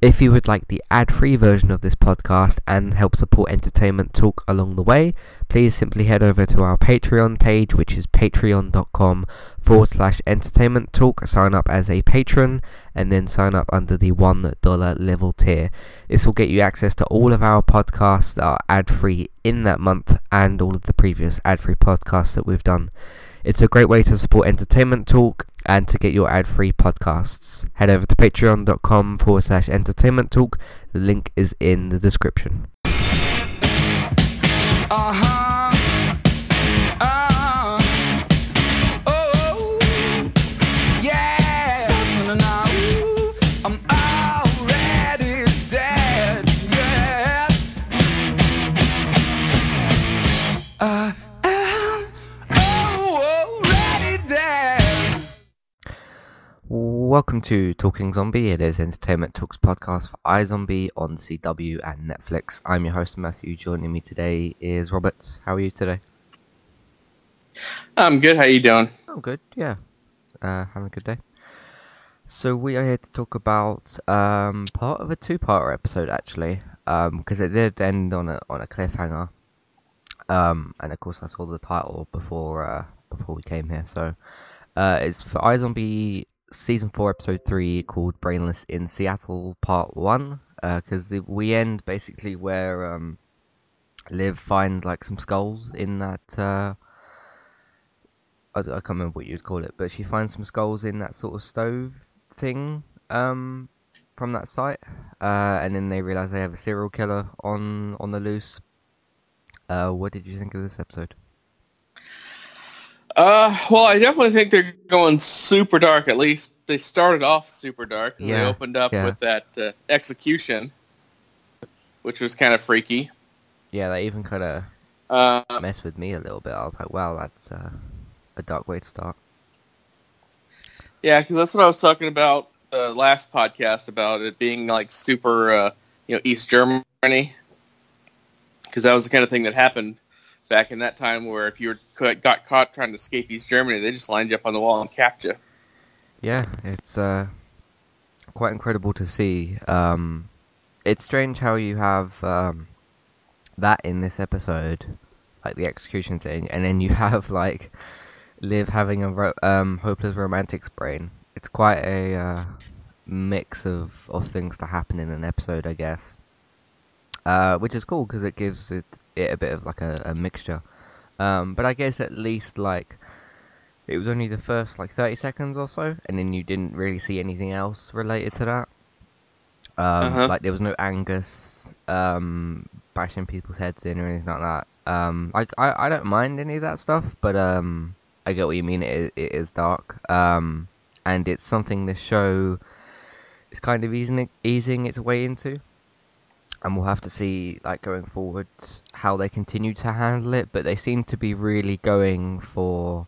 If you would like the ad-free version of this podcast and help support Entertainment Talk along the way, please simply head over to our Patreon page, which is patreon.com forward slash entertainment talk. Sign up as a patron and then sign up under the $1 level tier. This will get you access to all of our podcasts that are ad-free in that month and all of the previous ad-free podcasts that we've done. It's a great way to support Entertainment Talk and to get your ad-free podcasts. Head over to patreon.com forward slash entertainment talk. The link is in the description. Uh-huh. Welcome to Talking Zombie. It is Entertainment Talks podcast for iZombie on CW and Netflix. I'm your host Matthew. Joining me today is Robert. How are you today? I'm good. How are you doing? I'm good. Yeah, uh, having a good day. So we are here to talk about um, part of a two-part episode actually, because it did end on a on a cliffhanger. Um, and of course, I saw the title before uh, before we came here. So uh, it's for iZombie season four, episode three, called "Brainless in Seattle" part one. Because we end basically where um, Liv finds like some skulls in that. Uh, I, I can't remember what you'd call it, but she finds some skulls in that sort of stove thing um, from that site, uh, and then they realize they have a serial killer on on the loose. Uh, what did you think of this episode? Uh, well, I definitely think they're going super dark. At least they started off super dark. and They opened up yeah. with that uh, execution, which was kind of freaky. Yeah, they even kind of Uh, messed with me a little bit. I was like, wow, that's uh, a dark way to start. yeah, because that's what I was talking about uh, last podcast about it being like super, uh, you know, East Germany. Because that was the kind of thing that happened back in that time, where if you were got caught trying to escape East Germany, they just lined you up on the wall and capped you. Yeah, it's uh, quite incredible to see. Um, it's strange how you have um, that in this episode, like the execution thing, and then you have like Liv having a ro- um, hopeless romantic's brain. It's quite a uh, mix of, of things to happen in an episode, I guess. Uh, which is cool because it gives it, it a bit of like a, a mixture. Um, but I guess at least like it was only the first like 30 seconds or so, and then you didn't really see anything else related to that. Um, Uh-huh. Like there was no Angus um, bashing people's heads in or anything like that. Um, I, I I don't mind any of that stuff, but um, I get what you mean. It it is dark, um, and it's something the show is kind of easing easing its way into. And we'll have to see, like going forward, how they continue to handle it. But they seem to be really going for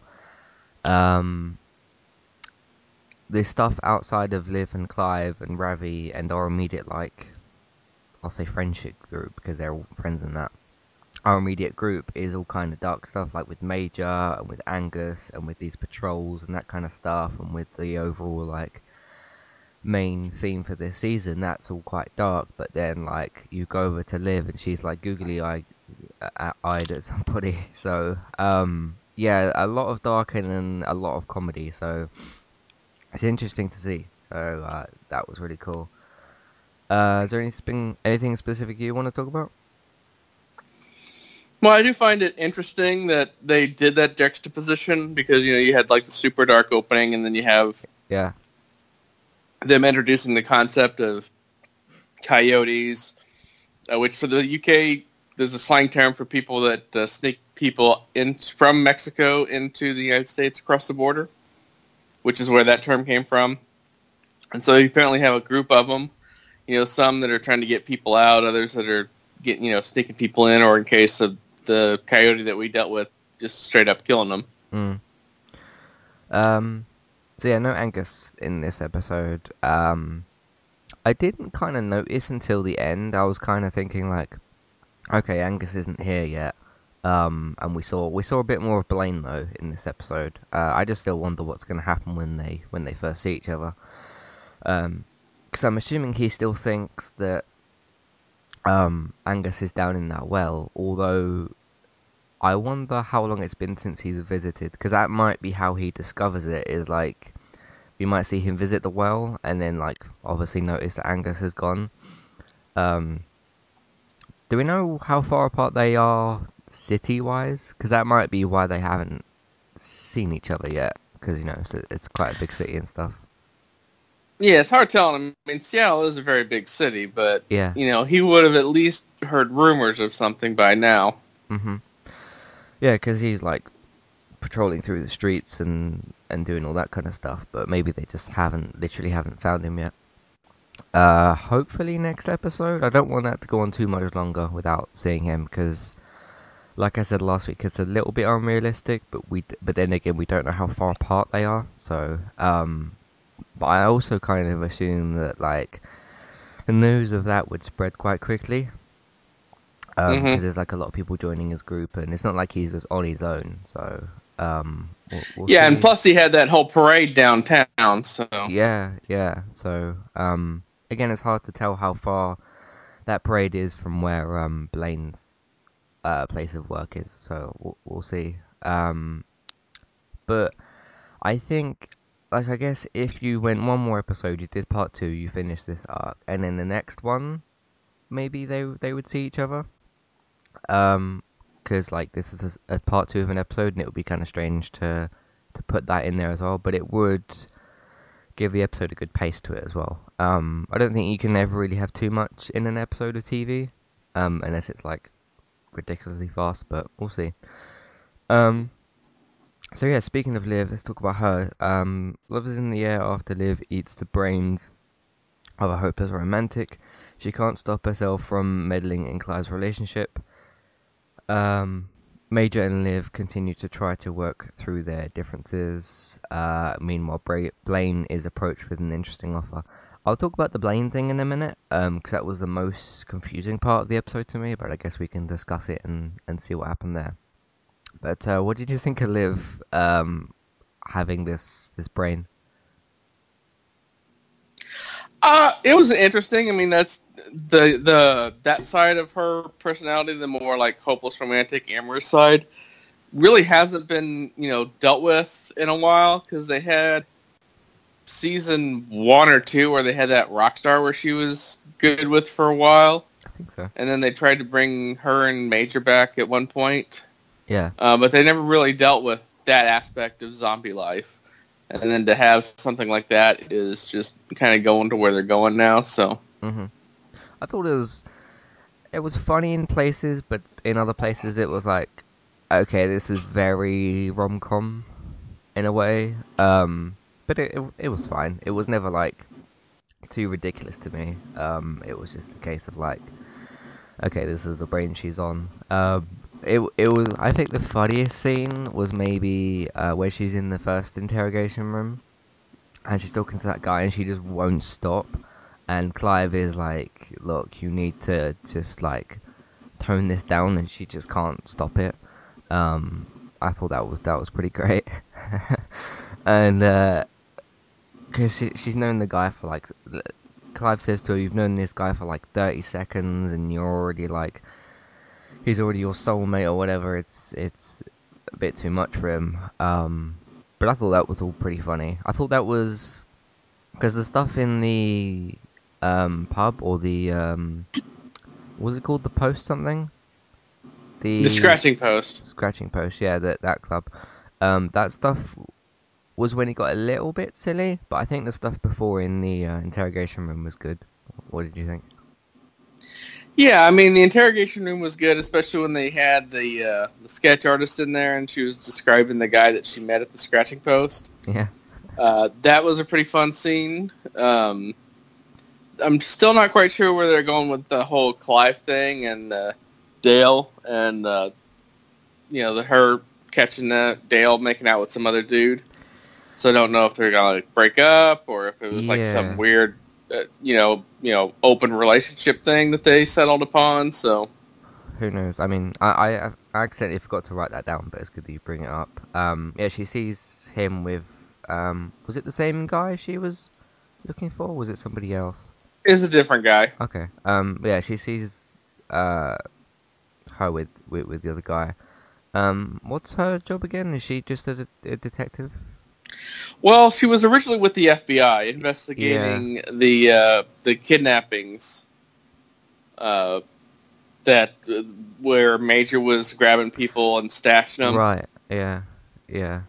um, the stuff outside of Liv and Clive and Ravi and our immediate like I'll say friendship group because they're all friends in that. Our immediate group is all kind of dark stuff like with Major and with Angus and with these patrols and that kind of stuff and with the overall like main theme for this season that's all quite dark but then like you go over to Liv and she's like googly eyed uh, eyed at somebody so um yeah a lot of dark and then a lot of comedy so it's interesting to see. So uh, that was really cool. Uh, is there anything anything specific you want to talk about? Well, I do find it interesting that they did that juxtaposition because you know you had like the super dark opening, and then you have Yeah, them introducing the concept of coyotes, uh, which for the UK there's a slang term for people that uh, sneak people in from Mexico into the United States across the border, which is where that term came from. And so you apparently have a group of them, you know, some that are trying to get people out, others that are getting, you know, sneaking people in, or in case of the coyote that we dealt with just straight up killing them. Mm. Um, so yeah, no Angus in this episode. Um, I didn't kind of notice until the end. I was kind of thinking like, okay, Angus isn't here yet. Um, and we saw we saw a bit more of Blaine though in this episode. Uh, I just still wonder what's going to happen when they when they first see each other. Um, because I'm assuming he still thinks that um Angus is down in that well. Although I wonder how long it's been since he's visited, because that might be how he discovers it. Is like we might see him visit the well, and then like obviously notice that Angus has gone. Um, do we know how far apart they are city wise? Because that might be why they haven't seen each other yet. Because you know it's, it's quite a big city and stuff. Yeah, it's hard telling. I mean, Seattle is a very big city, but Yeah. you know, he would have at least heard rumors of something by now. Mm-hmm. Yeah, because he's like patrolling through the streets and and doing all that kind of stuff. But maybe they just haven't, literally haven't found him yet. Uh, hopefully next episode. I don't want that to go on too much longer without seeing him because, like I said last week, it's a little bit unrealistic. But we, but then again, we don't know how far apart they are. So, um, but I also kind of assume that like the news of that would spread quite quickly because Mhm. there's like a lot of people joining his group, and it's not like he's just on his own. So, um, we'll, we'll Yeah, see. and plus he had that whole parade downtown. So yeah, yeah. So, um, again, it's hard to tell how far that parade is from where um Blaine's uh place of work is. So we'll, we'll see. Um, but I think, like, I guess if you went one more episode, you did part two, you finished this arc, and then the next one, maybe they they would see each other. Um, because like this is a, a part two of an episode, and it would be kind of strange to to put that in there as well. But it would give the episode a good pace to it as well. Um, I don't think you can ever really have too much in an episode of TV, um, unless it's like ridiculously fast. But we'll see. Um, so yeah, speaking of Liv, let's talk about her. Um, Love is in the air after Liv eats the brains of a hopeless romantic. She can't stop herself from meddling in Clive's relationship. Um, Major and Liv continue to try to work through their differences. Uh, meanwhile, Bra- Blaine is approached with an interesting offer. I'll talk about the Blaine thing in a minute, because that was the most confusing part of the episode to me. But I guess we can discuss it and, and see what happened there. But uh, what did you think of Liv um, having this this brain? Uh, it was interesting. I mean, that's the the that side of her personality, the more like hopeless romantic, amorous side, really hasn't been you know dealt with in a while because they had season one or two where they had that rock star where she was good with for a while, I think so. and then they tried to bring her and Major back at one point, Yeah. uh, but they never really dealt with that aspect of zombie life. And then to have something like that is just kind of going to where they're going now. So hmm I thought it was it was funny in places, but in other places it was like, okay, this is very rom com in a way. Um, but it, it it was fine. It was never like too ridiculous to me. Um, it was just a case of like, okay, this is the brain she's on. Um, it it was. I think the funniest scene was maybe uh, where she's in the first interrogation room, and she's talking to that guy, and she just won't stop. And Clive is like, "Look, you need to just like tone this down," and she just can't stop it. Um, I thought that was that was pretty great, and because she, she's known the guy for like, Clive says to her, "You've known this guy for like thirty seconds, and you're already like." He's already your soulmate or whatever. It's it's a bit too much for him. Um, but I thought that was all pretty funny. I thought that was because the stuff in the um, pub or the um, what was it called? The post something. The, the scratching post. scratching post. Yeah, that that club. Um, that stuff was when it got a little bit silly, but I think the stuff before in the uh, interrogation room was good. What did you think? Yeah, I mean the interrogation room was good, especially when they had the uh, the sketch artist in there and she was describing the guy that she met at the scratching post. Yeah. Uh, that was a pretty fun scene. Um, I'm still not quite sure where they're going with the whole Clive thing and uh, Dale and uh, you know, the her catching the Dale making out with some other dude. So I don't know if they're gonna like break up or if it was like Yeah. some weird, uh, you know, you know, open relationship thing that they settled upon. So Who knows? I mean, I, I I accidentally forgot to write that down, but it's good that you bring it up. Um, yeah, she sees him with. Um, was it the same guy she was looking for? Or was it somebody else? is a different guy. Okay. Um, yeah, she sees uh her with with, with the other guy. Um, what's her job again? Is she just a, de- a detective? Well, she was originally with the FBI investigating the uh, the kidnappings. Uh, that uh, where Major was grabbing people and stashing them. Right. Yeah. Yeah.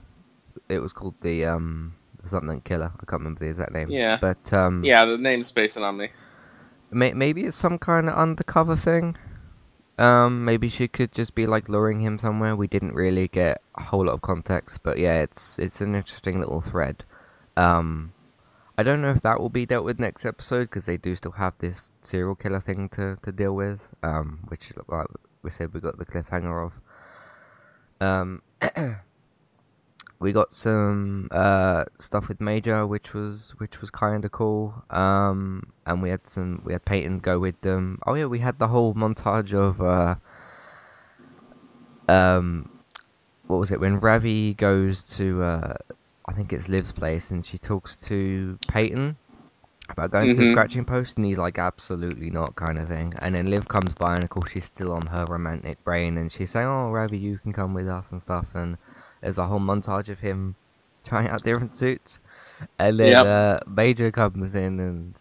It was called the um something killer. I can't remember the exact name. Yeah. But um. Yeah, the name's spacing on me. May- maybe it's some kind of undercover thing. Um, maybe she could just be like luring him somewhere. We didn't really get a whole lot of context, but yeah, it's it's an interesting little thread. Um, I don't know if that will be dealt with next episode because they do still have this serial killer thing to, to deal with. Um, which like we said, we got the cliffhanger of. Um, we got some uh, stuff with Major, which was which was kind of cool. Um, and we had some we had Peyton go with them. Oh yeah, we had the whole montage of uh, um, what was it when Ravi goes to uh, I think it's Liv's place and she talks to Peyton about going to the Mhm. scratching post and he's like absolutely not kind of thing. And then Liv comes by and of course she's still on her romantic brain and she's saying, "Oh Ravi, you can come with us and stuff." And there's a whole montage of him trying out different suits. And then Yep. uh, Major comes in and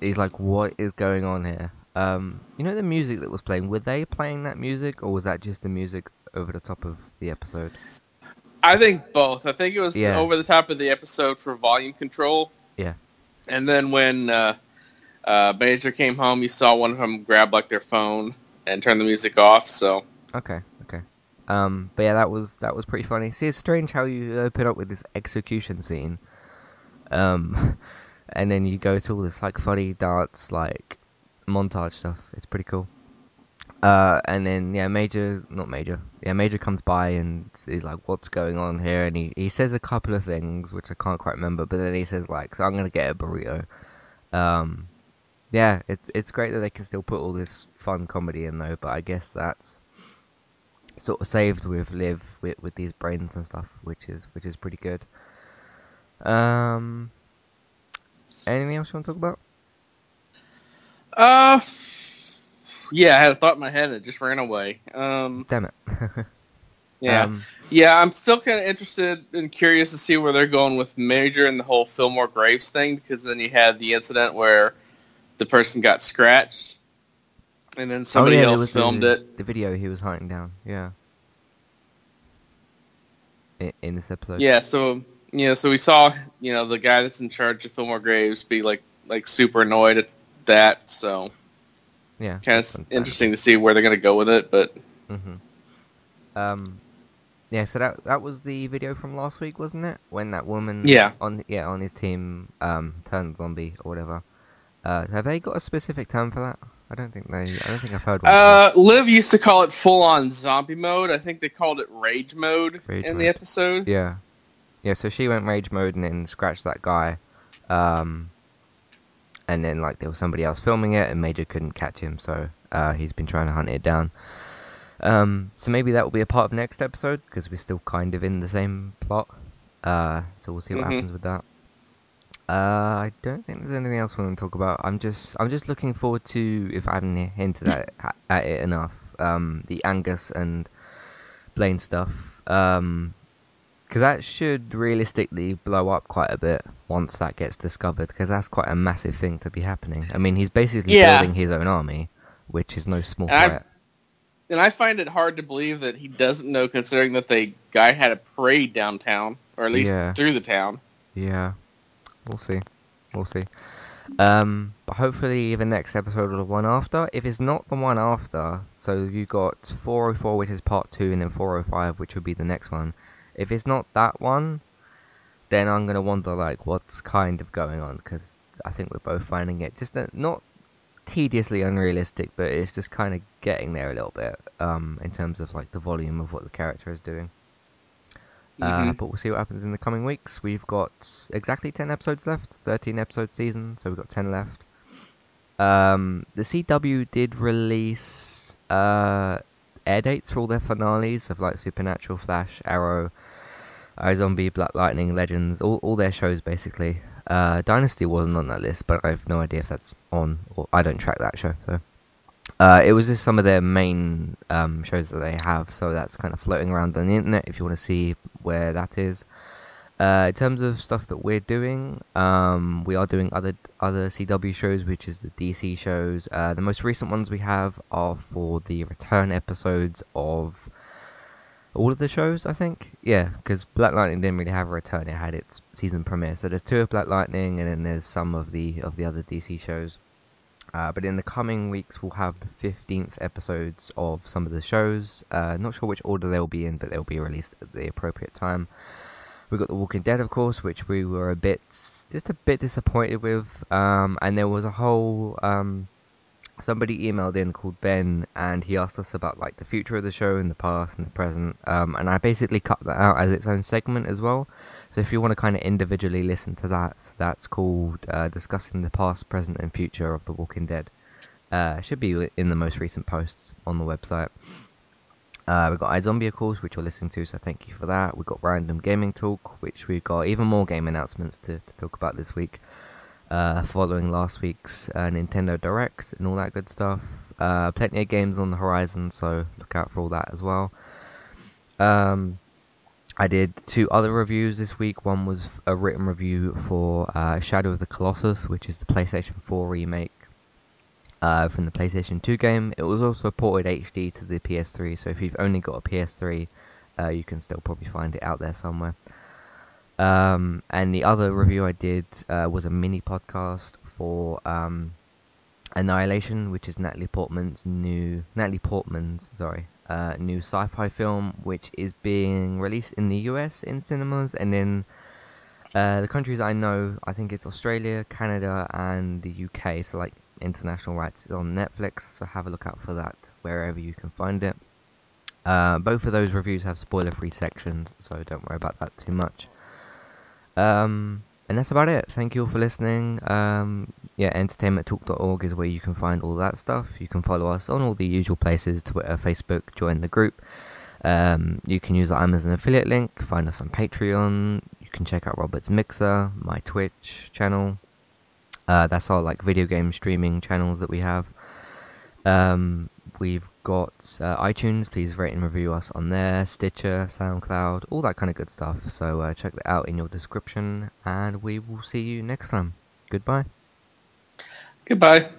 he's like, "What is going on here?" Um, you know the music that was playing. Were they playing that music, or was that just the music over the top of the episode? I think both. I think it was Yeah. over the top of the episode for volume control. Yeah. And then when uh, uh, Major came home, you saw one of them grab like their phone and turn the music off. So Okay, okay. Um, but yeah, that was that was pretty funny. See, it's strange how you open up with this execution scene, um, and then you go to all this like funny dance like montage stuff. It's pretty cool. Uh, and then yeah, Major, not Major, yeah, Major comes by and he's like, "What's going on here?" And he he says a couple of things which I can't quite remember, but then he says like, "So I'm gonna get a burrito." Um, yeah, it's it's great that they can still put all this fun comedy in though, but I guess that's sort of saved with Liv with with these brains and stuff, which is which is pretty good. Um, anything else you want to talk about? Uh, yeah, I had a thought in my head and it just ran away. Um, Damn it. yeah, Um, yeah, I'm still kind of interested and curious to see where they're going with Major and the whole Fillmore Graves thing because then you had the incident where the person got scratched, and then somebody oh, yeah, else filmed the, it. The video he was hunting down. Yeah. In, in this episode. Yeah, so you know, so we saw you know the guy that's in charge of Fillmore Graves be like like super annoyed at that. So Yeah. kind of interesting to see where they're gonna go with it. But hmm Um, yeah. So that that was the video from last week, wasn't it? When that woman, Yeah. on yeah on his team, um, turned zombie or whatever. Uh, have they got a specific term for that? I don't think they. I don't think I've heard one. uh, Liv used to call it full on zombie mode. I think they called it rage mode Rage in the episode. yeah, yeah. So she went rage mode and then scratched that guy. Um, and then like there was somebody else filming it, and Major couldn't catch him, so uh, he's been trying to hunt it down. Um, so maybe that will be a part of next episode because we're still kind of in the same plot. Uh, so we'll see what Mhm. happens with that. Uh, I don't think there's anything else we want to talk about. I'm just, I'm just looking forward to, if I haven't hinted at, at it enough, um, the Angus and Blaine stuff. Um, because that should realistically blow up quite a bit once that gets discovered. Because that's quite a massive thing to be happening. I mean, he's basically Yeah. building his own army, which is no small And I- threat. And I find it hard to believe that he doesn't know, considering that the guy had a parade downtown, or at least Yeah. through the town. Yeah, we'll see. We'll see. Um, but hopefully the next episode or the one after. If it's not the one after, so you got 404, which is part two, and then 405, which would be the next one. If it's not that one, then I'm gonna wonder like what's kind of going on because I think we're both finding it just uh, not tediously unrealistic, but it's just kind of getting there a little bit um, in terms of like the volume of what the character is doing. Uh, Mhm. but we'll see what happens in the coming weeks. We've got exactly 10 episodes left, 13 episode season, so we've got 10 left. Um, the CW did release uh, air dates for all their finales of like Supernatural, Flash, Arrow, iZombie, Black Lightning, Legends, all, all their shows basically. Uh, Dynasty wasn't on that list, but I have no idea if that's on, or I don't track that show, so. Uh, it was just some of their main um, shows that they have, so that's kind of floating around on the internet if you want to see where that is. Uh, in terms of stuff that we're doing, um, we are doing other other CW shows, which is the DC shows. Uh, the most recent ones we have are for the return episodes of all of the shows, I think. Yeah, because Black Lightning didn't really have a return; it had its season premiere. So there's two of Black Lightning, and then there's some of the of the other DC shows. Uh, but in the coming weeks, we'll have the 15th episodes of some of the shows. Uh, not sure which order they'll be in, but they'll be released at the appropriate time. We've got The Walking Dead, of course, which we were a bit, just a bit disappointed with. Um, and there was a whole, um, somebody emailed in called Ben, and he asked us about like the future of the show in the past and the present. Um, and I basically cut that out as its own segment as well. So if you want to kind of individually listen to that, that's called uh, discussing the past, present, and future of The Walking Dead. Uh, should be in the most recent posts on the website. Uh, we've got iZombie, of course, which you're listening to, so thank you for that. We've got Random Gaming Talk, which we've got even more game announcements to, to talk about this week, uh, following last week's uh, Nintendo Direct and all that good stuff. Uh, plenty of games on the horizon, so look out for all that as well. Um, I did two other reviews this week. One was a written review for uh, Shadow of the Colossus, which is the PlayStation 4 remake uh, from the PlayStation 2 game. It was also ported HD to the PS3, so if you've only got a PS3, uh, you can still probably find it out there somewhere. Um, and the other review I did uh, was a mini podcast for um, Annihilation, which is Natalie Portman's new Natalie Portman's sorry uh, new sci-fi film, which is being released in the US in cinemas, and in uh, the countries I know, I think it's Australia, Canada, and the UK. So like international rights on Netflix. So have a look out for that wherever you can find it. Uh, both of those reviews have spoiler-free sections, so don't worry about that too much. Um, and that's about it. Thank you all for listening. Um, yeah, entertainmenttalk.org is where you can find all that stuff. You can follow us on all the usual places Twitter, Facebook, join the group. Um, you can use the Amazon affiliate link, find us on Patreon. You can check out Robert's Mixer, my Twitch channel. Uh, that's our like video game streaming channels that we have. Um, we've got uh, iTunes. Please rate and review us on there. Stitcher, SoundCloud, all that kind of good stuff. So uh, check that out in your description, and we will see you next time. Goodbye. Goodbye.